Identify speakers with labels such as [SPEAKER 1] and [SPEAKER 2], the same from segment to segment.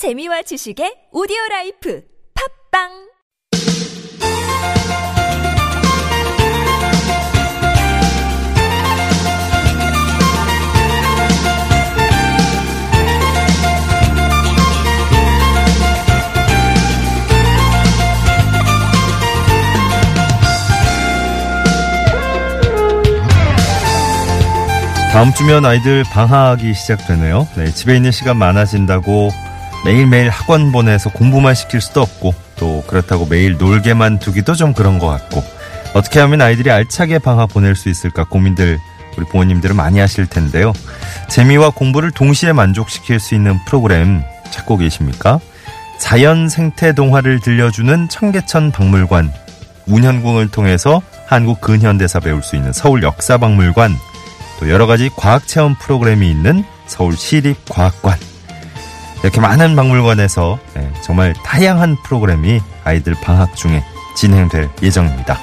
[SPEAKER 1] 재미와 지식의 오디오 라이프 팝빵
[SPEAKER 2] 다음 주면 아이들 방학이 시작되네요. 네, 집에 있는 시간 많아진다고 매일매일 학원 보내서 공부만 시킬 수도 없고 또 그렇다고 매일 놀게만 두기도 좀 그런 것 같고 어떻게 하면 아이들이 알차게 방학 보낼 수 있을까 고민들 우리 부모님들은 많이 하실 텐데요. 재미와 공부를 동시에 만족시킬 수 있는 프로그램 찾고 계십니까? 자연 생태 동화를 들려주는 청계천 박물관 운현궁을 통해서 한국 근현대사 배울 수 있는 서울 역사박물관 또 여러 가지 과학 체험 프로그램이 있는 서울 시립과학관 이렇게 많은 박물관에서 네, 정말 다양한 프로그램이 아이들 방학 중에 진행될 예정입니다.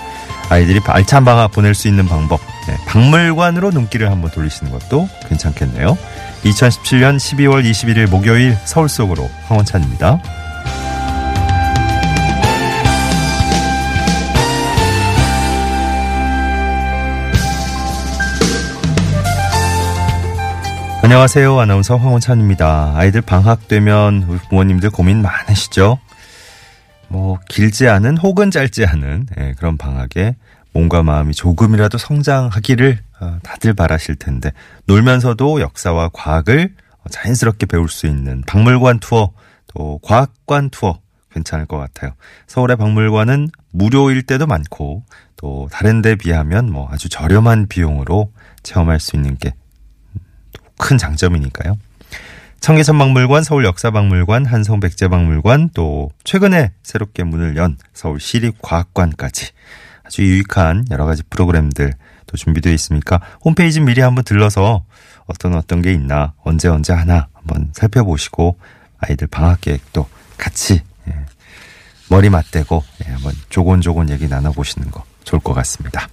[SPEAKER 2] 아이들이 알찬 방학 보낼 수 있는 방법 네, 박물관으로 눈길을 한번 돌리시는 것도 괜찮겠네요. 2017년 12월 21일 목요일 서울 속으로 황원찬입니다. 안녕하세요. 아나운서 황원찬입니다. 아이들 방학 되면 우리 부모님들 고민 많으시죠? 뭐 길지 않은 혹은 짧지 않은 예, 그런 방학에 몸과 마음이 조금이라도 성장하기를 어, 다들 바라실 텐데 놀면서도 역사와 과학을 자연스럽게 배울 수 있는 박물관 투어 또 과학관 투어 괜찮을 것 같아요. 서울의 박물관은 무료일 때도 많고 또 다른 데 비하면 뭐 아주 저렴한 비용으로 체험할 수 있는 게 큰 장점이니까요. 청계천 박물관, 서울 역사박물관, 한성 백제박물관, 또 최근에 새롭게 문을 연 서울 시립과학관까지 아주 유익한 여러 가지 프로그램들 또 준비되어 있으니까 홈페이지 미리 한번 들러서 어떤 어떤 게 있나 언제 언제 하나 한번 살펴보시고 아이들 방학 계획도 같이 예, 머리 맞대고 예, 한번 조곤조곤 얘기 나눠보시는 거 좋을 것 같습니다.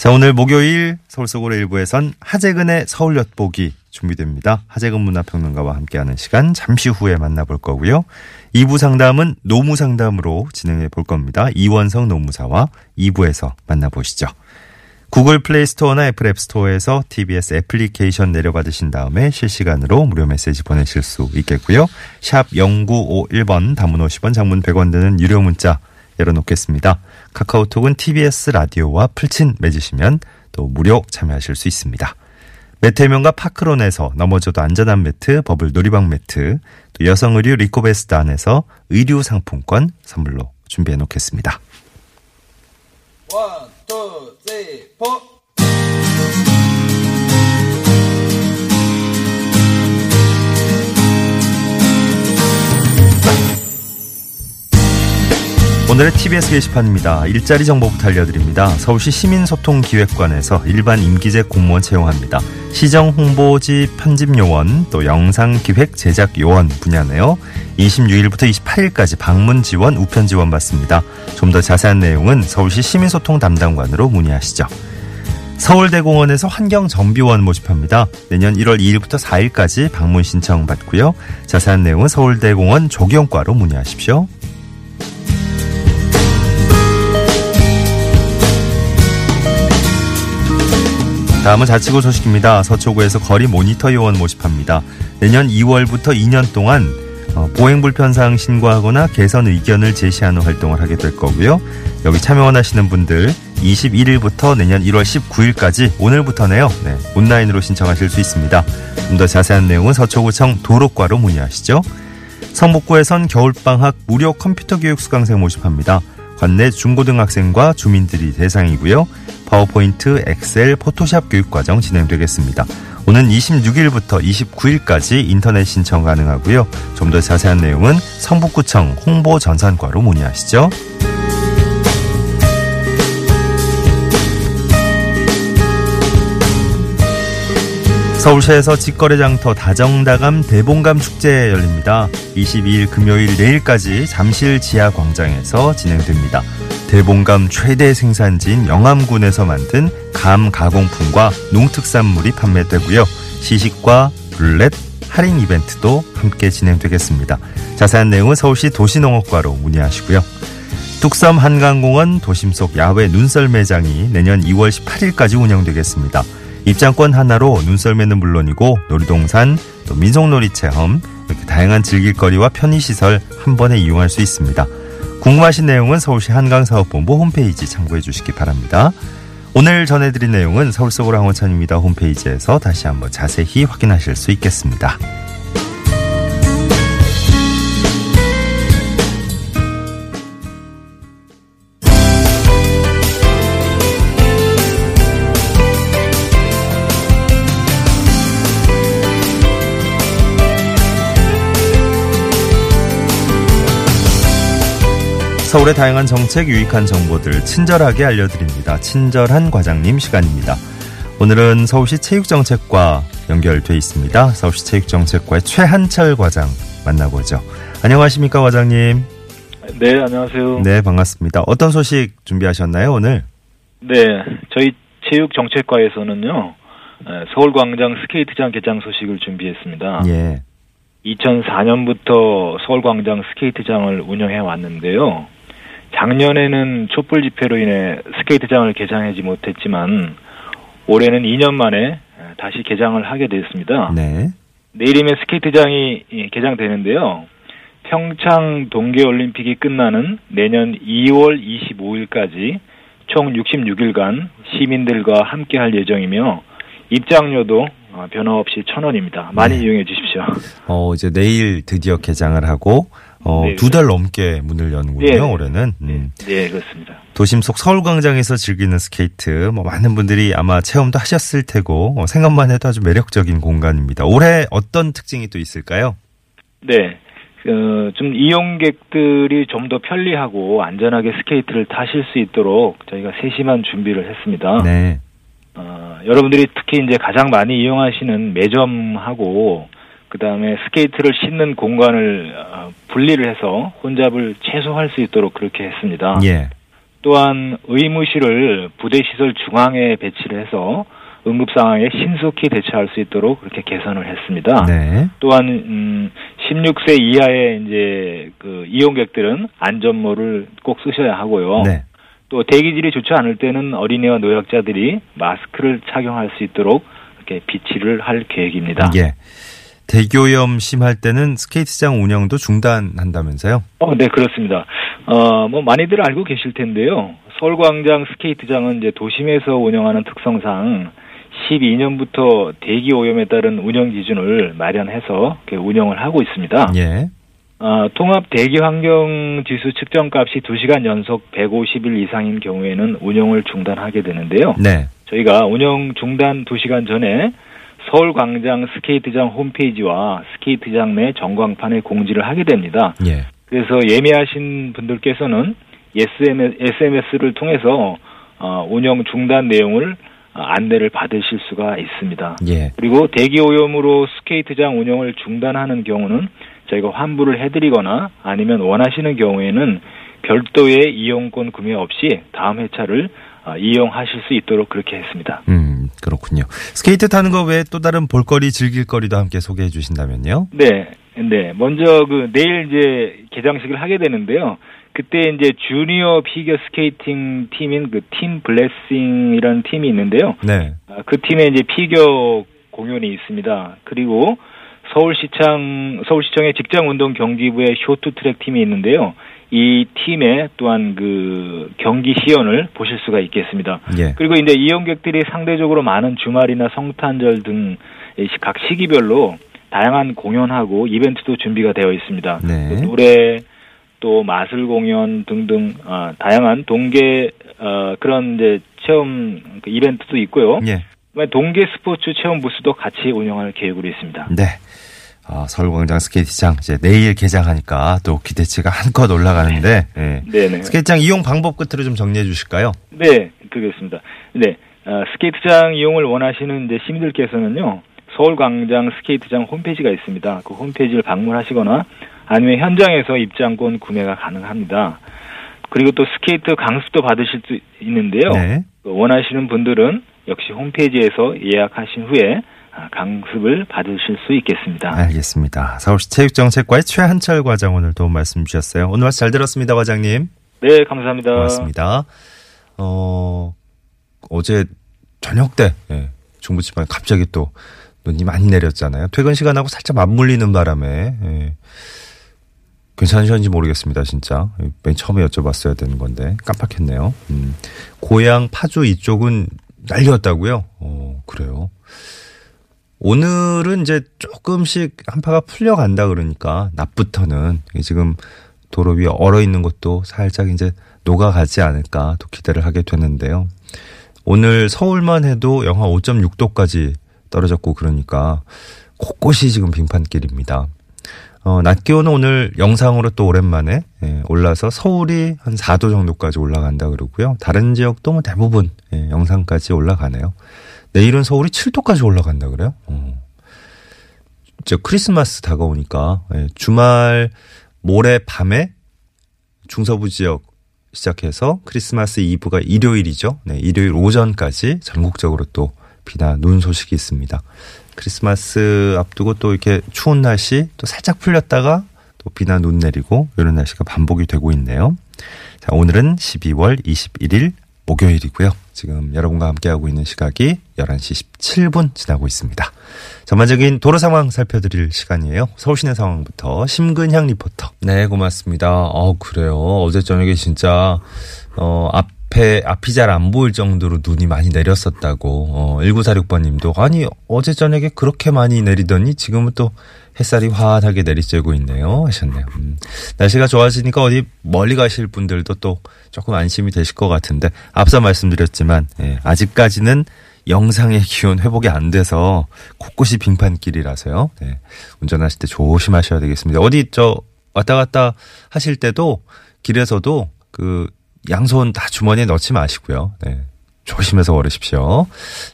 [SPEAKER 2] 자, 오늘 목요일 서울 속으로 일부에선 하재근의 서울 엿보기 준비됩니다. 하재근 문화평론가와 함께하는 시간 잠시 후에 만나볼 거고요. 2부 상담은 노무 상담으로 진행해 볼 겁니다. 이원성 노무사와 2부에서 만나보시죠. 구글 플레이 스토어나 애플 앱 스토어에서 TBS 애플리케이션 내려받으신 다음에 실시간으로 무료 메시지 보내실 수 있겠고요. 샵 0951번 단문 50원 장문 100원 드는 유료 문자 열어놓겠습니다. 카카오톡은 TBS 라디오와 풀친 맺으시면 또 무료 참여하실 수 있습니다. 매트 명가 파크론에서 넘어져도 안전한 매트, 버블 놀이방 매트, 또 여성 의류 리코베스단에서 의류 상품권 선물로 준비해 놓겠습니다. one, two, three, four. 오늘의 TBS 게시판입니다. 일자리 정보부터 알려드립니다. 서울시 시민소통기획관에서 일반 임기직 공무원 채용합니다. 시정 홍보지 편집 요원, 또 영상 기획 제작 요원 분야네요. 26일부터 28일까지 방문 지원, 우편 지원 받습니다. 좀 더 자세한 내용은 서울시 시민소통 담당관으로 문의하시죠. 서울대공원에서 환경정비원 모집합니다. 내년 1월 2일부터 4일까지 방문 신청 받고요. 자세한 내용은 서울대공원 조경과로 문의하십시오. 다음은 자치구 소식입니다. 서초구에서 거리 모니터 요원 모집합니다. 내년 2월부터 2년 동안 어, 보행 불편 사항 신고하거나 개선 의견을 제시하는 활동을 하게 될 거고요. 여기 참여 원하시는 분들 21일부터 내년 1월 19일까지 오늘부터네요. 네, 온라인으로 신청하실 수 있습니다. 좀 더 자세한 내용은 서초구청 도로과로 문의하시죠. 성북구에선 겨울방학 무료 컴퓨터 교육 수강생 모집합니다. 관내 중고등학생과 주민들이 대상이고요. 파워포인트, 엑셀, 포토샵 교육 과정 진행되겠습니다. 오는 26일부터 29일까지 인터넷 신청 가능하고요. 좀 더 자세한 내용은 성북구청 홍보 전산과로 문의하시죠. 서울시에서 직거래 장터 다정다감 대봉감 축제 열립니다. 22일 금요일 내일까지 잠실 지하 광장에서 진행됩니다. 대봉감 최대 생산지인 영암군에서 만든 감 가공품과 농특산물이 판매되고요. 시식과 룰렛, 할인 이벤트도 함께 진행되겠습니다. 자세한 내용은 서울시 도시농업과로 문의하시고요. 뚝섬 한강공원 도심 속 야외 눈썰 매장이 내년 2월 18일까지 운영되겠습니다. 입장권 하나로 눈썰매는 물론이고 놀이동산, 또 민속놀이 체험, 이렇게 다양한 즐길거리와 편의시설 한 번에 이용할 수 있습니다. 궁금하신 내용은 서울시 한강사업본부 홈페이지 참고해 주시기 바랍니다. 오늘 전해드린 내용은 서울 속으로 항원천입니다. 홈페이지에서 다시 한번 자세히 확인하실 수 있겠습니다. 서울의 다양한 정책, 유익한 정보들 친절하게 알려드립니다. 친절한 과장님 시간입니다. 오늘은 서울시 체육정책과 연결돼 있습니다. 서울시 체육정책과의 최한철 과장 만나보죠. 안녕하십니까, 과장님.
[SPEAKER 3] 네, 안녕하세요.
[SPEAKER 2] 네, 반갑습니다. 어떤 소식 준비하셨나요, 오늘?
[SPEAKER 3] 네, 저희 체육정책과에서는요, 서울광장 스케이트장 개장 소식을 준비했습니다.
[SPEAKER 2] 예.
[SPEAKER 3] 2004년부터 서울광장 스케이트장을 운영해 왔는데요. 작년에는 촛불 집회로 인해 스케이트장을 개장하지 못했지만 올해는 2년 만에 다시 개장을 하게 됐습니다.
[SPEAKER 2] 네.
[SPEAKER 3] 내일이면 스케이트장이 개장되는데요. 평창 동계올림픽이 끝나는 내년 2월 25일까지 총 66일간 시민들과 함께 할 예정이며 입장료도 변화없이 천 원입니다. 많이
[SPEAKER 2] 네.
[SPEAKER 3] 이용해 주십시오.
[SPEAKER 2] 어, 이제 내일 드디어 개장을 하고, 어,
[SPEAKER 3] 네,
[SPEAKER 2] 두달 넘게 문을 여는군요,
[SPEAKER 3] 네.
[SPEAKER 2] 올해는. 음.
[SPEAKER 3] 네, 그렇습니다.
[SPEAKER 2] 도심 속 서울광장에서 즐기는 스케이트, 뭐 많은 분들이 아마 체험도 하셨을 테고 어, 생각만 해도 아주 매력적인 공간입니다. 올해 어떤 특징이 또 있을까요?
[SPEAKER 3] 네. 어, 좀 이용객들이 좀 더 편리하고 안전하게 스케이트를 타실 수 있도록 저희가 세심한 준비를 했습니다.
[SPEAKER 2] 네,
[SPEAKER 3] 어, 여러분들이 특히 이제 가장 많이 이용하시는 매점하고 그 다음에 스케이트를 신는 공간을 어, 분리를 해서 혼잡을 최소화할 수 있도록 그렇게 했습니다.
[SPEAKER 2] 예,
[SPEAKER 3] 또한 의무실을 부대 시설 중앙에 배치를 해서 응급 상황에 신속히 대처할 수 있도록 그렇게 개선을 했습니다.
[SPEAKER 2] 네,
[SPEAKER 3] 또한 음 16세 이하의 이제 그 이용객들은 안전모를 꼭 쓰셔야 하고요.
[SPEAKER 2] 네,
[SPEAKER 3] 또 대기질이 좋지 않을 때는 어린이와 노약자들이 마스크를 착용할 수 있도록 이렇게 비치를 할 계획입니다.
[SPEAKER 2] 예. 대교염 심할 때는 스케이트장 운영도 중단한다면서요?
[SPEAKER 3] 어, 네, 그렇습니다. 어, 뭐 많이들 알고 계실 텐데요. 서울광장 스케이트장은 이제 도심에서 운영하는 특성상 12년부터 대기 오염에 따른 운영 기준을 마련해서 운영을 하고 있습니다.
[SPEAKER 2] 예,
[SPEAKER 3] 어, 통합 대기 환경 지수 측정 값이 2시간 연속 150일 이상인 경우에는 운영을 중단하게 되는데요.
[SPEAKER 2] 네,
[SPEAKER 3] 저희가 운영 중단 2시간 전에 서울광장 스케이트장 홈페이지와 스케이트장 내 전광판에 공지를 하게 됩니다.
[SPEAKER 2] 예,
[SPEAKER 3] 그래서 예매하신 분들께서는 SMS를 통해서 어, 운영 중단 내용을 어, 안내를 받으실 수가 있습니다.
[SPEAKER 2] 예,
[SPEAKER 3] 그리고 대기 오염으로 스케이트장 운영을 중단하는 경우는 저희가 환불을 해드리거나 아니면 원하시는 경우에는 별도의 이용권 구매 없이 다음 회차를 어, 이용하실 수 있도록 그렇게 했습니다.
[SPEAKER 2] 음, 그렇군요. 스케이트 타는 거 외에 또 다른 볼거리, 즐길거리도 함께 소개해 주신다면요?
[SPEAKER 3] 네, 네. 먼저 그 내일 이제 개장식을 하게 되는데요. 그때 이제 주니어 피겨 스케이팅 팀인 그 팀 블레싱이라는 팀이 있는데요.
[SPEAKER 2] 네,
[SPEAKER 3] 아, 그 팀의 이제 피겨 공연이 있습니다. 그리고 서울시청 서울시청의 직장운동 경기부의 쇼트트랙 팀이 있는데요. 이 팀의 또한 그 경기 시연을 보실 수가 있겠습니다.
[SPEAKER 2] 예,
[SPEAKER 3] 그리고 이제 이용객들이 상대적으로 많은 주말이나 성탄절 등 각 시기별로 다양한 공연하고 이벤트도 준비가 되어 있습니다.
[SPEAKER 2] 네.
[SPEAKER 3] 또 노래 또 마술 공연 등등 어, 다양한 동계 어, 그런 이제 체험 그 이벤트도 있고요.
[SPEAKER 2] 예,
[SPEAKER 3] 동계 스포츠 체험 부스도 같이 운영할 계획으로 있습니다.
[SPEAKER 2] 네. 아, 서울광장 스케이트장 이제 내일 개장하니까 또 기대치가 한껏 올라가는데, 예.
[SPEAKER 3] 네네.
[SPEAKER 2] 스케이트장 이용 방법 끝으로 좀 정리해 주실까요?
[SPEAKER 3] 네, 그렇습니다. 네, 어, 스케이트장 이용을 원하시는 이제 시민들께서는요, 서울광장 스케이트장 홈페이지가 있습니다. 그 홈페이지를 방문하시거나 아니면 현장에서 입장권 구매가 가능합니다. 그리고 또 스케이트 강습도 받으실 수 있는데요.
[SPEAKER 2] 네.
[SPEAKER 3] 그 원하시는 분들은 역시 홈페이지에서 예약하신 후에 아, 강습을 받으실 수 있겠습니다.
[SPEAKER 2] 알겠습니다. 서울시 체육정책과의 최한철 과장 오늘 도움 말씀 주셨어요. 오늘 말씀 잘 들었습니다, 과장님.
[SPEAKER 3] 네, 감사합니다.
[SPEAKER 2] 고맙습니다. 어, 어제 저녁 때, 예, 중부지방에 갑자기 또 눈이 많이 내렸잖아요. 퇴근 시간하고 살짝 맞물리는 바람에, 예, 괜찮으셨는지 모르겠습니다, 진짜. 맨 처음에 여쭤봤어야 되는 건데, 깜빡했네요. 음, 고향 파주 이쪽은 난리였다고요? 어, 그래요. 오늘은 이제 조금씩 한파가 풀려간다 그러니까 낮부터는 지금 도로 위에 얼어 있는 것도 살짝 이제 녹아가지 않을까 또 기대를 하게 되는데요. 오늘 서울만 해도 영하 5.6도까지 떨어졌고 그러니까 곳곳이 지금 빙판길입니다. 어, 낮 기온은 오늘 영상으로 또 오랜만에 예, 올라서 서울이 한 4도 정도까지 올라간다 그러고요. 다른 지역도 뭐 대부분 예, 영상까지 올라가네요. 내일은 서울이 7도까지 올라간다 그래요. 어. 크리스마스 다가오니까 예, 주말 모레 밤에 중서부 지역 시작해서 크리스마스 이브가 일요일이죠. 네, 일요일 오전까지 전국적으로 또 비나 눈 소식이 있습니다. 크리스마스 앞두고 또 이렇게 추운 날씨 또 살짝 풀렸다가 또 비나 눈 내리고 이런 날씨가 반복이 되고 있네요. 자, 오늘은 12월 21일 목요일이고요. 지금 여러분과 함께하고 있는 시각이 11시 17분 지나고 있습니다. 전반적인 도로 상황 살펴드릴 시간이에요. 서울 시내 상황부터 심근향 리포터. 네, 고맙습니다. 어, 그래요. 어제 저녁에 진짜, 어, 앞에, 앞이 잘 안 보일 정도로 눈이 많이 내렸었다고, 어, 1946번 님도, 아니, 어제 저녁에 그렇게 많이 내리더니 지금은 또 햇살이 환하게 내리쬐고 있네요. 하셨네요. 음, 날씨가 좋아지니까 어디 멀리 가실 분들도 또 조금 안심이 되실 것 같은데, 앞서 말씀드렸지만, 예, 아직까지는 영상의 기온 회복이 안 돼서 곳곳이 빙판길이라서요. 네. 운전하실 때 조심하셔야 되겠습니다. 어디 저 왔다 갔다 하실 때도 길에서도 그 양손 다 주머니에 넣지 마시고요. 네. 조심해서 걸으십시오.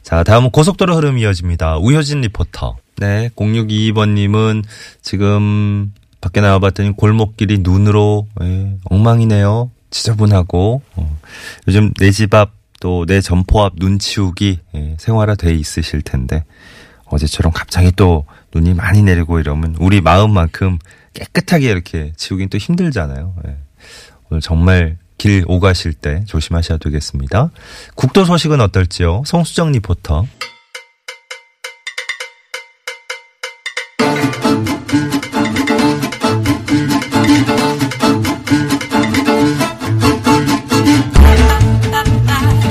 [SPEAKER 2] 자, 다음은 고속도로 흐름 이어집니다. 우효진 리포터. 네, 0622번님은 지금 밖에 나와봤더니 골목길이 눈으로 예, 엉망이네요. 지저분하고 어, 요즘 내 집 앞 또 내 점포 앞 눈 치우기 예, 생활화돼 있으실 텐데 어제처럼 갑자기 또 눈이 많이 내리고 이러면 우리 마음만큼 깨끗하게 이렇게 치우긴 또 힘들잖아요. 예. 오늘 정말 길 오가실 때 조심하셔야 되겠습니다. 국도 소식은 어떨지요? 송수정 리포터.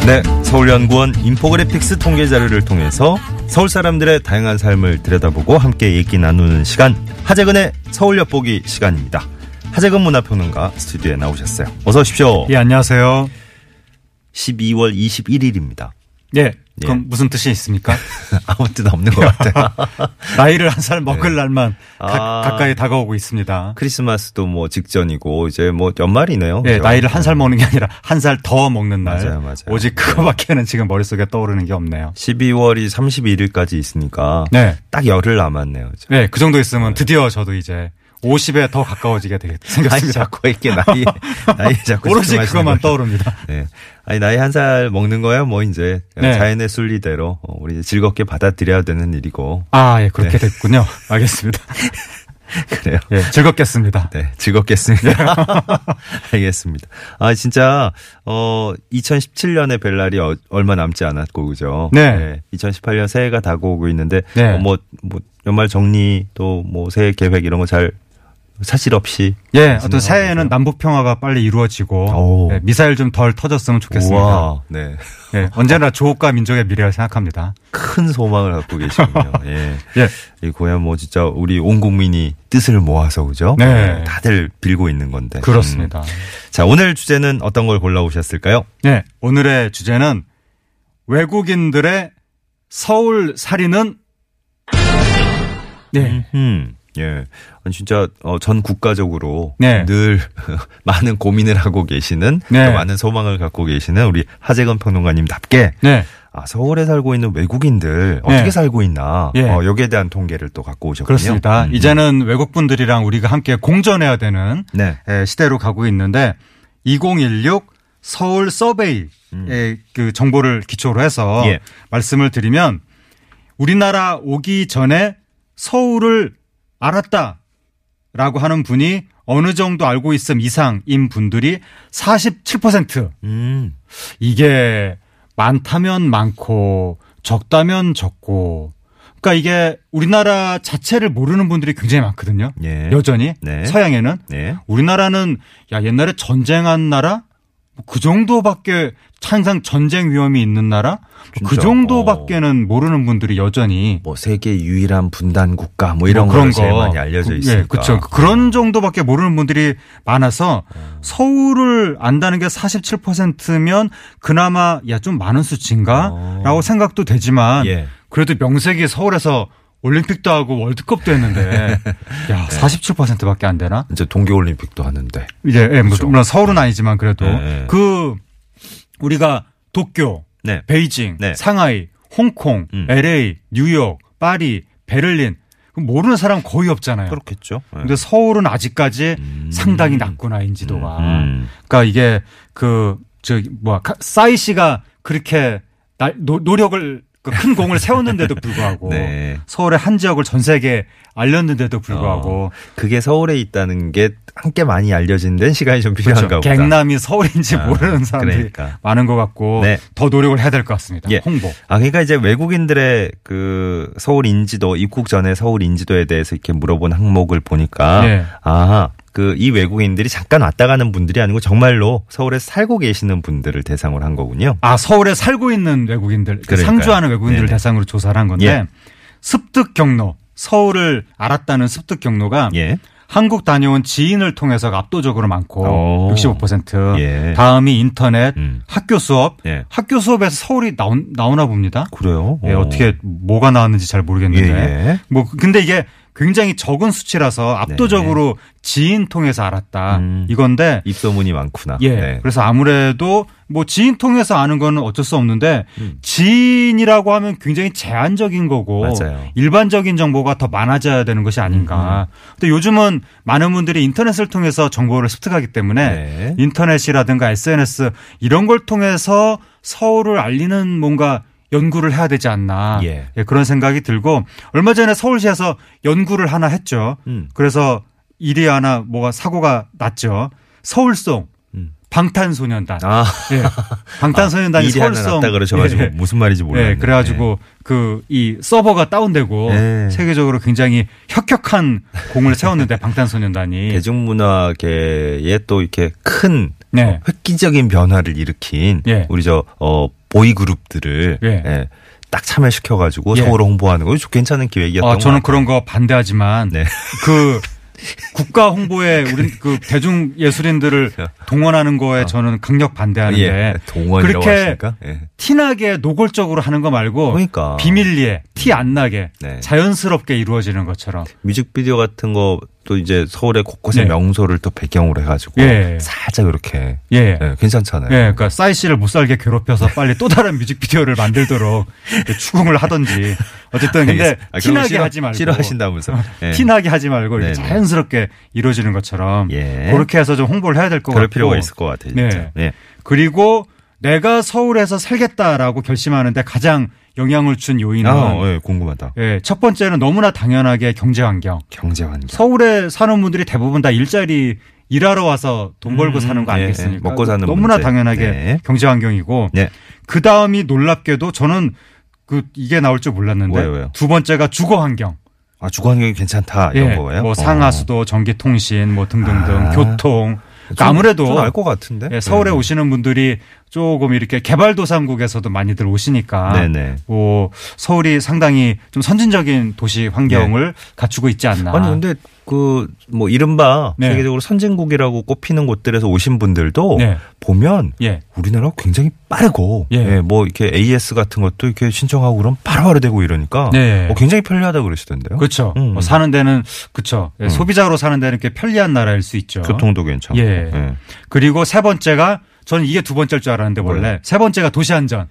[SPEAKER 2] 네, 서울연구원 인포그래픽스 통계 자료를 통해서 서울 사람들의 다양한 삶을 들여다보고 함께 얘기 나누는 시간 하재근의 서울 엿보기 시간입니다. 하재근 문화평론가 스튜디오에 나오셨어요. 어서 오십시오.
[SPEAKER 4] 예, 안녕하세요.
[SPEAKER 2] 12월 21일입니다.
[SPEAKER 4] 예, 그럼 무슨 뜻이 있습니까?
[SPEAKER 2] 아무 뜻 없는 것 같아요.
[SPEAKER 4] 나이를 한 살 먹을 날만
[SPEAKER 2] 아.
[SPEAKER 4] 가, 가까이 다가오고 있습니다.
[SPEAKER 2] 크리스마스도 뭐 직전이고 이제 뭐 연말이네요.
[SPEAKER 4] 예,
[SPEAKER 2] 그죠?
[SPEAKER 4] 나이를 한 살 먹는 게 아니라 한 살 더 먹는 날.
[SPEAKER 2] 맞아요, 맞아요.
[SPEAKER 4] 오직 그거밖에는 지금 머릿속에 떠오르는 게 없네요.
[SPEAKER 2] 12월이 31일까지 있으니까
[SPEAKER 4] 네.
[SPEAKER 2] 딱 열흘 남았네요. 그죠?
[SPEAKER 4] 네, 그 정도 있으면 드디어 저도 이제 50에 더 가까워지게 되겠,
[SPEAKER 2] 아니
[SPEAKER 4] 생겼습니다.
[SPEAKER 2] 자꾸 이렇게 나이 나이 자꾸
[SPEAKER 4] 오로지 그것만. 떠오릅니다.
[SPEAKER 2] 네. 아니 나이 한 살 먹는 거야 뭐 이제
[SPEAKER 4] 네.
[SPEAKER 2] 자연의 순리대로 어, 우리 즐겁게 받아들여야 되는 일이고
[SPEAKER 4] 아, 예, 그렇게
[SPEAKER 2] 네.
[SPEAKER 4] 됐군요. 알겠습니다.
[SPEAKER 2] 그래요.
[SPEAKER 4] 예, 즐겁겠습니다.
[SPEAKER 2] 네, 즐겁겠습니다. 알겠습니다. 아, 진짜, 어, 2017년에 벨날이 어, 얼마 남지 않았고, 그죠?
[SPEAKER 4] 네.
[SPEAKER 2] 2018년 새해가 다가오고 있는데,
[SPEAKER 4] 네.
[SPEAKER 2] 어, 뭐, 뭐, 연말 정리, 또 뭐, 새해 계획 이런 거 잘, 사실 없이.
[SPEAKER 4] 예, 어떤 새해에는? 남북 평화가 빨리 이루어지고
[SPEAKER 2] 오.
[SPEAKER 4] 예, 미사일 좀 덜 터졌으면 좋겠습니다.
[SPEAKER 2] 우와, 네.
[SPEAKER 4] 예, 언제나 조국과 민족의 미래를 생각합니다.
[SPEAKER 2] 큰 소망을 갖고 계시군요. 예.
[SPEAKER 4] 예.
[SPEAKER 2] 이 고향 뭐 진짜 우리 온 국민이 뜻을 모아서 그죠?
[SPEAKER 4] 네.
[SPEAKER 2] 다들 빌고 있는 건데.
[SPEAKER 4] 그렇습니다.
[SPEAKER 2] 음. 자, 오늘 주제는 어떤 걸 골라오셨을까요?
[SPEAKER 4] 네, 오늘의 주제는 외국인들의 서울 살이는 네.
[SPEAKER 2] 음, 예. 진짜, 어, 전 국가적으로
[SPEAKER 4] 네.
[SPEAKER 2] 늘 많은 고민을 하고 계시는,
[SPEAKER 4] 네.
[SPEAKER 2] 또 많은 소망을 갖고 계시는 우리 하재건 평론가님답게,
[SPEAKER 4] 네.
[SPEAKER 2] 아, 서울에 살고 있는 외국인들 어떻게
[SPEAKER 4] 네.
[SPEAKER 2] 살고 있나,
[SPEAKER 4] 예.
[SPEAKER 2] 어, 여기에 대한 통계를 또 갖고 오셨군요.
[SPEAKER 4] 그렇습니다.
[SPEAKER 2] 음.
[SPEAKER 4] 이제는 외국분들이랑 우리가 함께 공존해야 되는
[SPEAKER 2] 네.
[SPEAKER 4] 예, 시대로 가고 있는데 2016 서울 서베이의 그 정보를 기초로 해서
[SPEAKER 2] 음. 예.
[SPEAKER 4] 말씀을 드리면 우리나라 오기 전에 서울을 알았다 라고 하는 분이 어느 정도 알고 있음 이상인 분들이 47%.
[SPEAKER 2] 음.
[SPEAKER 4] 이게 많다면 많고 적다면 적고. 그러니까 이게 우리나라 자체를 모르는 분들이 굉장히 많거든요.
[SPEAKER 2] 예.
[SPEAKER 4] 여전히
[SPEAKER 2] 네.
[SPEAKER 4] 서양에는
[SPEAKER 2] 네.
[SPEAKER 4] 우리나라는 야 옛날에 전쟁한 나라 뭐 그 정도밖에 항상 전쟁 위험이 있는 나라 뭐그
[SPEAKER 2] 진짜?
[SPEAKER 4] 정도밖에는 모르는 분들이 여전히
[SPEAKER 2] 뭐 세계 유일한 분단 국가 뭐 이런 뭐거 제일 많이 알려져
[SPEAKER 4] 그-
[SPEAKER 2] 있으니까.
[SPEAKER 4] 예, 그렇죠. 그런 정도밖에 모르는 분들이 많아서 서울을 안다는 게 47%면 그나마 야 좀 많은 수치인가라고
[SPEAKER 2] 어.
[SPEAKER 4] 생각도 되지만
[SPEAKER 2] 예.
[SPEAKER 4] 그래도 명색이 서울에서 올림픽도 하고 월드컵도 했는데 야 47%밖에 안 되나?
[SPEAKER 2] 이제 동계 올림픽도 하는데.
[SPEAKER 4] 이제 예, 뭐
[SPEAKER 2] 그렇죠.
[SPEAKER 4] 물론 서울은 아니지만 그래도
[SPEAKER 2] 네.
[SPEAKER 4] 그 우리가 도쿄,
[SPEAKER 2] 네.
[SPEAKER 4] 베이징,
[SPEAKER 2] 네.
[SPEAKER 4] 상하이, 홍콩,
[SPEAKER 2] 음.
[SPEAKER 4] LA, 뉴욕, 파리, 베를린 모르는 사람 거의 없잖아요.
[SPEAKER 2] 그렇겠죠. 예.
[SPEAKER 4] 근데 서울은 아직까지
[SPEAKER 2] 음.
[SPEAKER 4] 상당히 낮구나 인지도가.
[SPEAKER 2] 음.
[SPEAKER 4] 그러니까 이게 그 저기 뭐야 가- 싸이 씨가 그렇게 노, 노력을 그 큰 공을 세웠는데도 불구하고
[SPEAKER 2] 네.
[SPEAKER 4] 서울의 한 지역을 전 세계에 알렸는데도 불구하고
[SPEAKER 2] 어, 그게 서울에 있다는 게 함께 많이 알려진 데는 시간이 좀 필요한가
[SPEAKER 4] 그렇죠.
[SPEAKER 2] 보다.
[SPEAKER 4] 갱남이 서울인지
[SPEAKER 2] 아,
[SPEAKER 4] 모르는 사람들이
[SPEAKER 2] 그러니까.
[SPEAKER 4] 많은 것 같고
[SPEAKER 2] 네.
[SPEAKER 4] 더 노력을 해야 될 것 같습니다.
[SPEAKER 2] 예.
[SPEAKER 4] 홍보.
[SPEAKER 2] 아, 그러니까 이제 외국인들의 그 서울 인지도, 입국 전에 서울 인지도에 대해서 이렇게 물어본 항목을 보니까,
[SPEAKER 4] 예.
[SPEAKER 2] 아, 그 이 외국인들이 잠깐 왔다 가는 분들이 아니고 정말로 서울에 살고 계시는 분들을 대상으로 한 거군요.
[SPEAKER 4] 아 서울에 살고 있는 외국인들, 그
[SPEAKER 2] 그러니까요.
[SPEAKER 4] 상주하는 외국인들을
[SPEAKER 2] 네네.
[SPEAKER 4] 대상으로 조사를 한 건데
[SPEAKER 2] 예.
[SPEAKER 4] 습득 경로 서울을 알았다는 습득 경로가
[SPEAKER 2] 예.
[SPEAKER 4] 한국 다녀온 지인을 통해서 압도적으로 많고
[SPEAKER 2] 오.
[SPEAKER 4] 65%.
[SPEAKER 2] 예.
[SPEAKER 4] 다음이 인터넷,
[SPEAKER 2] 음.
[SPEAKER 4] 학교 수업.
[SPEAKER 2] 예.
[SPEAKER 4] 학교 수업에서 서울이 나오, 나오나 봅니다.
[SPEAKER 2] 그래요?
[SPEAKER 4] 예,
[SPEAKER 2] 어.
[SPEAKER 4] 어떻게 뭐가 나왔는지 잘 모르겠는데.
[SPEAKER 2] 예, 예.
[SPEAKER 4] 뭐 근데 이게 굉장히 적은 수치라서 압도적으로 지인 통해서 알았다.
[SPEAKER 2] 네. 음.
[SPEAKER 4] 이건데
[SPEAKER 2] 입소문이 많구나.
[SPEAKER 4] 예.
[SPEAKER 2] 네.
[SPEAKER 4] 그래서 아무래도 뭐 지인 통해서 아는 거는 어쩔 수 없는데
[SPEAKER 2] 음.
[SPEAKER 4] 지인이라고 하면 굉장히 제한적인 거고
[SPEAKER 2] 맞아요.
[SPEAKER 4] 일반적인 정보가 더 많아져야 되는 것이
[SPEAKER 2] 음,
[SPEAKER 4] 아닌가. 근데 요즘은 많은 분들이 인터넷을 통해서 정보를 습득하기 때문에
[SPEAKER 2] 네.
[SPEAKER 4] 인터넷이라든가 SNS 이런 걸 통해서 서울을 알리는 뭔가 연구를 해야 되지 않나.
[SPEAKER 2] 예.
[SPEAKER 4] 예, 그런 생각이 들고 얼마 전에 서울시에서 연구를 하나 했죠.
[SPEAKER 2] 음.
[SPEAKER 4] 그래서 일이 하나 뭐가 사고가 났죠. 서울송
[SPEAKER 2] 음.
[SPEAKER 4] 방탄소년단.
[SPEAKER 2] 아,
[SPEAKER 4] 예. 방탄소년단이
[SPEAKER 2] 하나
[SPEAKER 4] 서울송
[SPEAKER 2] 났다 그러셔가지고
[SPEAKER 4] 예.
[SPEAKER 2] 무슨 말인지 몰랐네.
[SPEAKER 4] 예, 그래가지고 그 이 서버가 다운되고
[SPEAKER 2] 네.
[SPEAKER 4] 세계적으로 굉장히 혁혁한 공을 세웠는데 방탄소년단이
[SPEAKER 2] 대중문화계에 또 이렇게 큰
[SPEAKER 4] 네.
[SPEAKER 2] 획기적인 변화를 일으킨
[SPEAKER 4] 예.
[SPEAKER 2] 우리 저 어, 보이 그룹들을
[SPEAKER 4] 예.
[SPEAKER 2] 예, 딱 참여시켜가지고
[SPEAKER 4] 예.
[SPEAKER 2] 서울을 홍보하는 거좀 괜찮은 기획이었던
[SPEAKER 4] 아,
[SPEAKER 2] 것
[SPEAKER 4] 저는. 그런 거 반대하지만
[SPEAKER 2] 네.
[SPEAKER 4] 그 국가 홍보에 우리 그 대중 예술인들을 동원하는 거에 저는 강력 반대하는데
[SPEAKER 2] 예,
[SPEAKER 4] 그렇게
[SPEAKER 2] 예.
[SPEAKER 4] 티나게 노골적으로 하는 거 말고
[SPEAKER 2] 그러니까
[SPEAKER 4] 비밀리에 티 안 나게
[SPEAKER 2] 네.
[SPEAKER 4] 자연스럽게 이루어지는 것처럼
[SPEAKER 2] 뮤직비디오 같은 거 또 이제 서울의 곳곳에
[SPEAKER 4] 네.
[SPEAKER 2] 명소를 또 배경으로 해가지고
[SPEAKER 4] 예.
[SPEAKER 2] 살짝 이렇게
[SPEAKER 4] 예.
[SPEAKER 2] 예, 괜찮잖아요.
[SPEAKER 4] 예, 그러니까 싸이 씨를 못 살게 괴롭혀서 빨리 또 다른 뮤직비디오를 만들도록 추궁을 하던지 어쨌든 근데.
[SPEAKER 2] 아,
[SPEAKER 4] 티나게
[SPEAKER 2] 싫어-
[SPEAKER 4] 하지 말고
[SPEAKER 2] 싫어하신다면서. 예.
[SPEAKER 4] 티나게 하지 말고 이렇게
[SPEAKER 2] 네네.
[SPEAKER 4] 자연스럽게 이루어지는 것처럼
[SPEAKER 2] 예.
[SPEAKER 4] 그렇게 해서 좀 홍보를 해야 될 것 같고
[SPEAKER 2] 그럴 필요가 있을 것 같아요.
[SPEAKER 4] 네.
[SPEAKER 2] 네.
[SPEAKER 4] 그리고 내가 서울에서 살겠다라고 결심하는데 가장 영향을 준 요인은
[SPEAKER 2] 아, 예, 궁금하다.
[SPEAKER 4] 예, 첫 번째는 너무나 당연하게 경제 환경.
[SPEAKER 2] 경제 환경.
[SPEAKER 4] 서울에 사는 분들이 대부분 다 일자리 일하러 와서 돈 벌고
[SPEAKER 2] 음,
[SPEAKER 4] 사는 거
[SPEAKER 2] 예,
[SPEAKER 4] 아니겠습니까?
[SPEAKER 2] 예, 먹고 사는
[SPEAKER 4] 너무나
[SPEAKER 2] 문제.
[SPEAKER 4] 당연하게
[SPEAKER 2] 네.
[SPEAKER 4] 경제 환경이고
[SPEAKER 2] 네.
[SPEAKER 4] 그 다음이 놀랍게도 저는 그 이게 나올 줄 몰랐는데
[SPEAKER 2] 왜요, 왜요?
[SPEAKER 4] 두 번째가 주거 환경.
[SPEAKER 2] 아, 주거 환경이 괜찮다 이런 거예요?
[SPEAKER 4] 뭐
[SPEAKER 2] 어.
[SPEAKER 4] 상하수도, 전기통신, 뭐 등등등,
[SPEAKER 2] 아.
[SPEAKER 4] 교통. 그러니까 아무래도
[SPEAKER 2] 알것 같은데.
[SPEAKER 4] 예, 서울에
[SPEAKER 2] 네.
[SPEAKER 4] 오시는 분들이 조금 이렇게 개발도상국에서도 많이들 오시니까
[SPEAKER 2] 네네.
[SPEAKER 4] 뭐 서울이 상당히 좀 선진적인 도시 환경을 갖추고 있지 않나.
[SPEAKER 2] 아니 근데 그 뭐 이른바
[SPEAKER 4] 네.
[SPEAKER 2] 세계적으로 선진국이라고 꼽히는 곳들에서 오신 분들도
[SPEAKER 4] 네.
[SPEAKER 2] 보면
[SPEAKER 4] 예.
[SPEAKER 2] 우리나라가 굉장히 빠르고
[SPEAKER 4] 예.
[SPEAKER 2] 예, 뭐 이렇게 AS 같은 것도 이렇게 신청하고 그러면 바로바로 되고 이러니까
[SPEAKER 4] 네.
[SPEAKER 2] 어, 굉장히 편리하다 그러시던데요.
[SPEAKER 4] 그렇죠.
[SPEAKER 2] 음.
[SPEAKER 4] 뭐 사는 데는 그렇죠. 예,
[SPEAKER 2] 음.
[SPEAKER 4] 소비자로 사는 데는 이렇게 편리한 나라일 수 있죠.
[SPEAKER 2] 교통도 괜찮고.
[SPEAKER 4] 예. 그리고 세 번째가 저는 이게 두 번째일 줄 알았는데 원래
[SPEAKER 2] 뭐예요?
[SPEAKER 4] 세 번째가 도시 안전.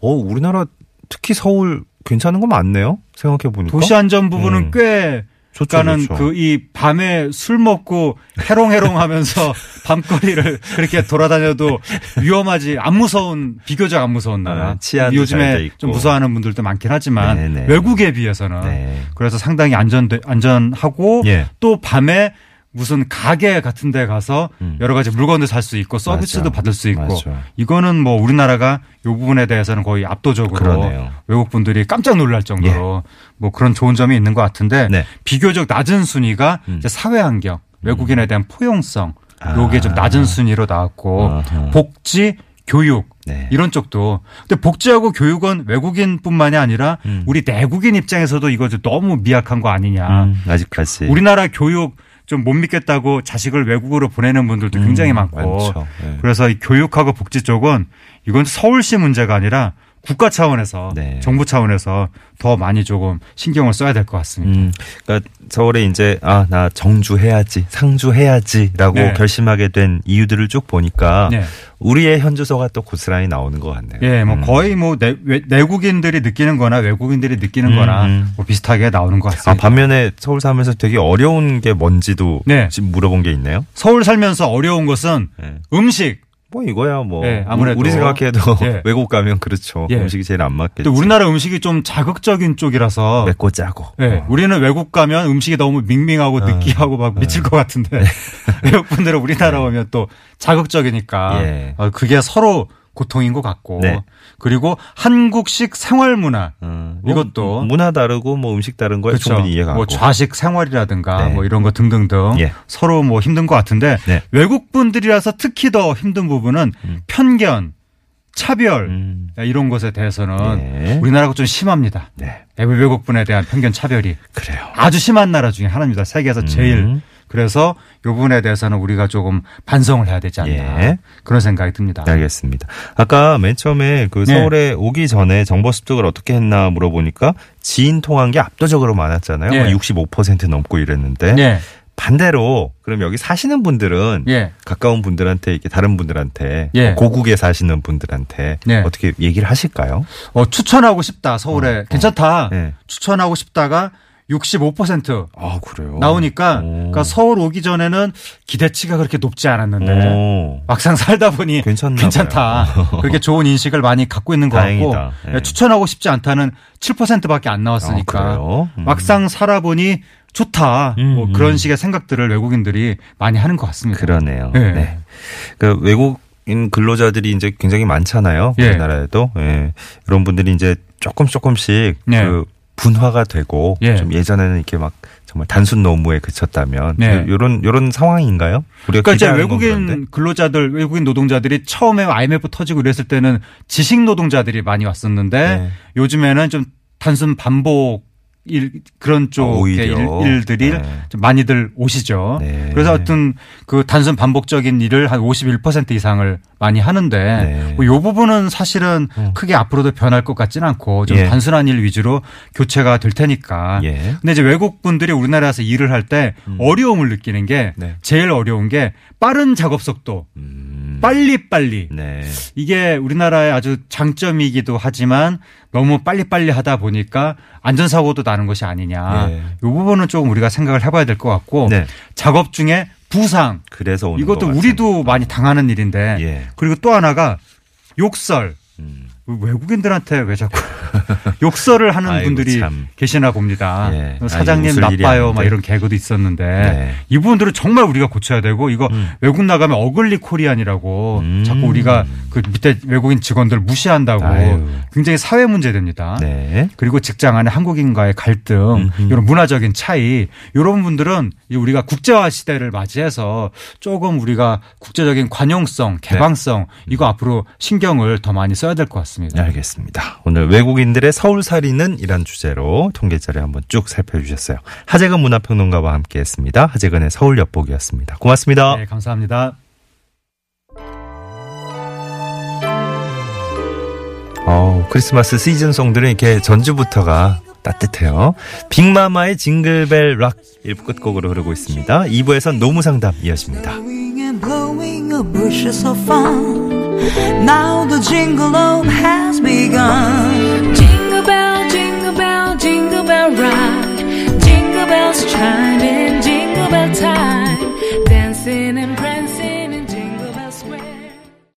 [SPEAKER 2] 어 우리나라 특히 서울 괜찮은 거 많네요. 생각해 보니까.
[SPEAKER 4] 도시 안전 부분은
[SPEAKER 2] 음.
[SPEAKER 4] 꽤 그러니까는. 그 이 밤에 술 먹고 해롱해롱하면서 밤거리를 그렇게 돌아다녀도 위험하지 안 무서운 비교적 안 무서운 나라.
[SPEAKER 2] 아,
[SPEAKER 4] 요즘에. 좀 무서워하는 분들도 많긴 하지만
[SPEAKER 2] 네네.
[SPEAKER 4] 외국에 비해서는
[SPEAKER 2] 네.
[SPEAKER 4] 그래서 상당히 안전 안전하고
[SPEAKER 2] 예.
[SPEAKER 4] 또 밤에 무슨 가게 같은 데 가서
[SPEAKER 2] 음.
[SPEAKER 4] 여러 가지 물건들 살수 있고 서비스도
[SPEAKER 2] 맞아.
[SPEAKER 4] 받을 수 있고
[SPEAKER 2] 맞아.
[SPEAKER 4] 이거는 뭐 우리나라가 이 부분에 대해서는 거의 압도적으로
[SPEAKER 2] 그러네요.
[SPEAKER 4] 외국 분들이 깜짝 놀랄 정도로 뭐 그런 좋은 점이 있는 것 같은데
[SPEAKER 2] 네.
[SPEAKER 4] 비교적 낮은 순위가
[SPEAKER 2] 음.
[SPEAKER 4] 이제 사회 환경, 외국인에 대한 포용성
[SPEAKER 2] 아.
[SPEAKER 4] 요게 좀 낮은 순위로 나왔고
[SPEAKER 2] 아하.
[SPEAKER 4] 복지, 교육
[SPEAKER 2] 네.
[SPEAKER 4] 이런 쪽도 근데 복지하고 교육은 외국인뿐만이 아니라
[SPEAKER 2] 음.
[SPEAKER 4] 우리 내국인 입장에서도 이거 좀 너무 미약한 거 아니냐.
[SPEAKER 2] 음, 아직까지
[SPEAKER 4] 우리나라 교육 좀 못 믿겠다고 자식을 외국으로 보내는 분들도 굉장히
[SPEAKER 2] 음,
[SPEAKER 4] 많고
[SPEAKER 2] 많죠. 네.
[SPEAKER 4] 그래서 이 교육하고 복지 쪽은 이건 서울시 문제가 아니라 국가 차원에서
[SPEAKER 2] 네.
[SPEAKER 4] 정부 차원에서 더 많이 조금 신경을 써야 될 것 같습니다.
[SPEAKER 2] 음, 그러니까 서울에 이제 아 나 정주 해야지, 상주 해야지라고
[SPEAKER 4] 네.
[SPEAKER 2] 결심하게 된 이유들을 쭉 보니까
[SPEAKER 4] 네.
[SPEAKER 2] 우리의 현주소가 또 고스란히 나오는 것 같네요.
[SPEAKER 4] 예, 뭐
[SPEAKER 2] 음.
[SPEAKER 4] 거의 뭐 내, 외- 내국인들이 느끼는 거나 외국인들이 느끼는
[SPEAKER 2] 음,
[SPEAKER 4] 거나
[SPEAKER 2] 음.
[SPEAKER 4] 뭐 비슷하게 나오는 것 같습니다.
[SPEAKER 2] 아 반면에 서울 살면서 되게 어려운 게 뭔지도
[SPEAKER 4] 네.
[SPEAKER 2] 지금 물어본 게 있네요.
[SPEAKER 4] 서울 살면서 어려운 것은
[SPEAKER 2] 네.
[SPEAKER 4] 음식.
[SPEAKER 2] 뭐 이거야 뭐
[SPEAKER 4] 예, 아무래도.
[SPEAKER 2] 우리 생각해도
[SPEAKER 4] 예.
[SPEAKER 2] 외국 가면 그렇죠.
[SPEAKER 4] 예.
[SPEAKER 2] 음식이 제일 안 맞겠지.
[SPEAKER 4] 또 우리나라 음식이 좀 자극적인 쪽이라서
[SPEAKER 2] 맵고 짜고.
[SPEAKER 4] 예,
[SPEAKER 2] 어.
[SPEAKER 4] 우리는 외국 가면 음식이 너무 밍밍하고 느끼하고 막 미칠 것 같은데 외국 분들은 우리나라 오면 또 자극적이니까
[SPEAKER 2] 예.
[SPEAKER 4] 어, 그게 서로 고통인 것 같고
[SPEAKER 2] 네.
[SPEAKER 4] 그리고 한국식 생활 문화
[SPEAKER 2] 어,
[SPEAKER 4] 이것도
[SPEAKER 2] 뭐 문화 다르고 뭐 음식 다른 거에
[SPEAKER 4] 그렇죠.
[SPEAKER 2] 충분히 이해가
[SPEAKER 4] 뭐. 좌식 생활이라든가
[SPEAKER 2] 네.
[SPEAKER 4] 뭐 이런 거 등등등
[SPEAKER 2] 예.
[SPEAKER 4] 서로 뭐 힘든 것 같은데
[SPEAKER 2] 네.
[SPEAKER 4] 외국 분들이라서 특히 더 힘든 부분은
[SPEAKER 2] 음.
[SPEAKER 4] 편견, 차별
[SPEAKER 2] 음.
[SPEAKER 4] 이런 것에 대해서는
[SPEAKER 2] 네.
[SPEAKER 4] 우리나라가 좀 심합니다.
[SPEAKER 2] 네.
[SPEAKER 4] 외국 분에 대한 편견 차별이
[SPEAKER 2] 그래요.
[SPEAKER 4] 아주 심한 나라 중에 하나입니다. 세계에서 제일.
[SPEAKER 2] 음.
[SPEAKER 4] 그래서 이 부분에 대해서는 우리가 조금 반성을 해야 되지 않나
[SPEAKER 2] 예.
[SPEAKER 4] 그런 생각이 듭니다.
[SPEAKER 2] 알겠습니다. 아까 맨 처음에 그
[SPEAKER 4] 네.
[SPEAKER 2] 서울에 오기 전에 정보 습득을 어떻게 했나 물어보니까 지인 통한 게 압도적으로 많았잖아요.
[SPEAKER 4] 예.
[SPEAKER 2] 65% 넘고 이랬는데
[SPEAKER 4] 예.
[SPEAKER 2] 반대로 그럼 여기 사시는 분들은
[SPEAKER 4] 예.
[SPEAKER 2] 가까운 분들한테 이렇게 다른 분들한테
[SPEAKER 4] 예.
[SPEAKER 2] 뭐 고국에 사시는 분들한테
[SPEAKER 4] 예.
[SPEAKER 2] 어떻게 얘기를 하실까요?
[SPEAKER 4] 어, 추천하고 싶다. 서울에 괜찮다.
[SPEAKER 2] 네.
[SPEAKER 4] 추천하고 싶다가
[SPEAKER 2] 65%아 그래요.
[SPEAKER 4] 나오니까
[SPEAKER 2] 오.
[SPEAKER 4] 그러니까 서울 오기 전에는 기대치가 그렇게 높지 않았는데
[SPEAKER 2] 오.
[SPEAKER 4] 막상 살다 보니
[SPEAKER 2] 괜찮나
[SPEAKER 4] 괜찮다.
[SPEAKER 2] 봐요.
[SPEAKER 4] 그렇게 좋은 인식을 많이 갖고 있는 것 같고
[SPEAKER 2] 다행이다. 예.
[SPEAKER 4] 추천하고 싶지 않다는 7%밖에 안
[SPEAKER 2] 아,
[SPEAKER 4] 나왔으니까
[SPEAKER 2] 그래요? 음.
[SPEAKER 4] 막상 살아보니 좋다.
[SPEAKER 2] 음,
[SPEAKER 4] 뭐
[SPEAKER 2] 음.
[SPEAKER 4] 그런 식의 생각들을 외국인들이 많이 하는 것 같습니다.
[SPEAKER 2] 그러네요.
[SPEAKER 4] 네.
[SPEAKER 2] 네. 그 외국 인 근로자들이 이제 굉장히 많잖아요.
[SPEAKER 4] 예.
[SPEAKER 2] 우리나라에도. 예. 이런 분들이 이제 조금 조금씩
[SPEAKER 4] 네.
[SPEAKER 2] 그 분화가 되고
[SPEAKER 4] 예.
[SPEAKER 2] 좀 예전에는 이렇게 막 정말 단순 노무에 그쳤다면
[SPEAKER 4] 네.
[SPEAKER 2] 요런 요런 상황인가요? 우리가
[SPEAKER 4] 그러니까 이제? 외국인 근로자들, 외국인 노동자들이 처음에 IMF 터지고 이랬을 때는 지식 노동자들이 많이 왔었는데
[SPEAKER 2] 네.
[SPEAKER 4] 요즘에는 좀 단순 반복 일 그런 쪽의 일,
[SPEAKER 2] 오히려.
[SPEAKER 4] 일들이
[SPEAKER 2] 네.
[SPEAKER 4] 좀 많이들 오시죠.
[SPEAKER 2] 네.
[SPEAKER 4] 그래서 어떤 그 단순 반복적인 일을 한 51% 이상을 많이 하는데
[SPEAKER 2] 네.
[SPEAKER 4] 뭐이 부분은 사실은
[SPEAKER 2] 음.
[SPEAKER 4] 크게 앞으로도 변할 것 같지는 않고 좀
[SPEAKER 2] 예.
[SPEAKER 4] 단순한 일 위주로 교체가 될 테니까.
[SPEAKER 2] 예.
[SPEAKER 4] 근데 이제 외국 분들이 우리나라에서 일을 할때 어려움을 느끼는 게
[SPEAKER 2] 네.
[SPEAKER 4] 제일 어려운 게 빠른 작업 속도,
[SPEAKER 2] 음.
[SPEAKER 4] 빨리빨리.
[SPEAKER 2] 네.
[SPEAKER 4] 이게 우리나라의 아주 장점이기도 하지만 너무 빨리빨리 하다 보니까 안전사고도 나는 것이 아니냐.
[SPEAKER 2] 예.
[SPEAKER 4] 이 부분은 조금 우리가 생각을 해봐야 될 것 같고
[SPEAKER 2] 네.
[SPEAKER 4] 작업 중에 부상
[SPEAKER 2] 그래서
[SPEAKER 4] 이것도
[SPEAKER 2] 것
[SPEAKER 4] 우리도 많이 당하는 일인데
[SPEAKER 2] 예.
[SPEAKER 4] 그리고 또 하나가 욕설
[SPEAKER 2] 음.
[SPEAKER 4] 외국인들한테 왜 자꾸 욕설을 하는
[SPEAKER 2] 아이고,
[SPEAKER 4] 분들이
[SPEAKER 2] 참.
[SPEAKER 4] 계시나 봅니다.
[SPEAKER 2] 예.
[SPEAKER 4] 사장님
[SPEAKER 2] 아니,
[SPEAKER 4] 나빠요. 막 이런 개그도 있었는데
[SPEAKER 2] 네.
[SPEAKER 4] 이 부분들은 정말 우리가 고쳐야 되고 이거
[SPEAKER 2] 음.
[SPEAKER 4] 외국 나가면 어글리 코리안이라고
[SPEAKER 2] 음.
[SPEAKER 4] 자꾸 우리가 그 밑에 외국인 직원들 무시한다고
[SPEAKER 2] 아유.
[SPEAKER 4] 굉장히 사회 문제 됩니다.
[SPEAKER 2] 네.
[SPEAKER 4] 그리고 직장 안에 한국인과의 갈등,
[SPEAKER 2] 음흠.
[SPEAKER 4] 이런 문화적인 차이, 이런 분들은 우리가 국제화 시대를 맞이해서 조금 우리가 국제적인 관용성, 개방성 이거 앞으로 신경을 더 많이 써야 될 것 같습니다.
[SPEAKER 2] 알겠습니다. 오늘 외국인들의 서울살이는 이란 주제로 통계자료 한번 쭉 살펴주셨어요. 하재근 문화평론가와 함께했습니다. 하재근의 서울 엿보기였습니다. 고맙습니다.
[SPEAKER 4] 네, 감사합니다.
[SPEAKER 2] 어 크리스마스 시즌송들은 이렇게 전주부터가 따뜻해요. 빅마마의 징글벨 락 1부 끝곡으로 흐르고 있습니다. 2부에선 노무상담 이어집니다.
[SPEAKER 5] Now the jingle load has begun. Jingle bell, jingle bell, jingle bell ride. Jingle bells chime in, jingle bell time. Dancing and praying.